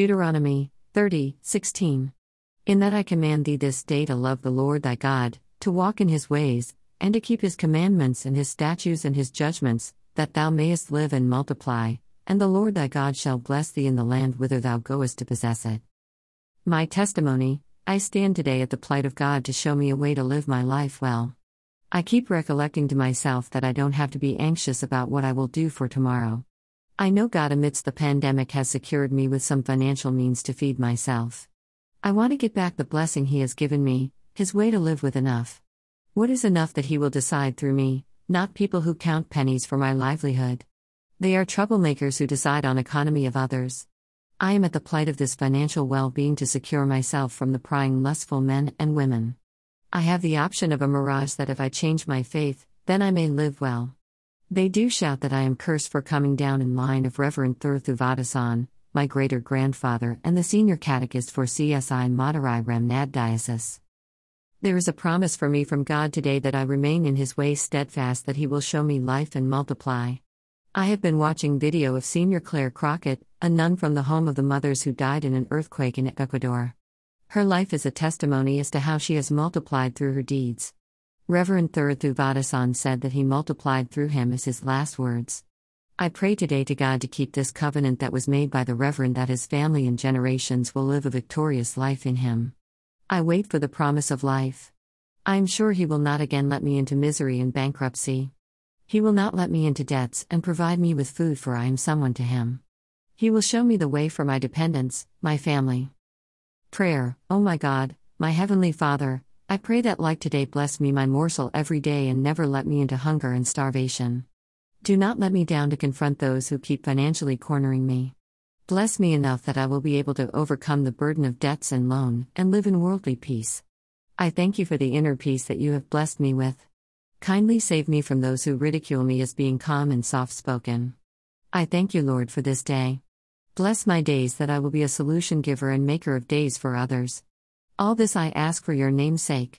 Deuteronomy 30, 16. In that I command thee this day to love the Lord thy God, to walk in his ways, and to keep his commandments and his statutes and his judgments, that thou mayest live and multiply, and the Lord thy God shall bless thee in the land whither thou goest to possess it. My testimony I stand today at the plight of God to show me a way to live my life well. I keep recollecting to myself that I don't have to be anxious about what I will do for tomorrow. I know God amidst the pandemic has secured me with some financial means to feed myself. I want to get back the blessing He has given me, His way to live with enough. What is enough that He will decide through me, not people who count pennies for my livelihood? They are troublemakers who decide on economy of others. I am at the plight of this financial well being to secure myself from the prying, lustful men and women. I have the option of a mirage that if I change my faith, then I may live well. They do shout that I am cursed for coming down in line of Reverend Thurthuvadasan, my greater grandfather and the senior catechist for CSI Madurai Ramnad Diocese. There is a promise for me from God today that I remain in His ways steadfast, that He will show me life and multiply. I have been watching video of Senior Clare Crockett, a nun from the home of the mothers who died in an earthquake in Ecuador. Her life is a testimony as to how she has multiplied through her deeds. Reverend Thurthuvadasan said that he multiplied through him as his last words. I pray today to God to keep this covenant that was made by the Reverend that his family and generations will live a victorious life in him. I wait for the promise of life. I am sure he will not again let me into misery and bankruptcy. He will not let me into debts and provide me with food, for I am someone to him. He will show me the way for my dependents, my family. Prayer, oh my God, my Heavenly Father, I pray that like today bless me my morsel every day and never let me into hunger and starvation. Do not let me down to confront those who keep financially cornering me. Bless me enough that I will be able to overcome the burden of debts and loan and live in worldly peace. I thank you for the inner peace that you have blessed me with. Kindly save me from those who ridicule me as being calm and soft spoken. I thank you, Lord, for this day. Bless my days that I will be a solution giver and maker of days for others. All this I ask for your name's sake.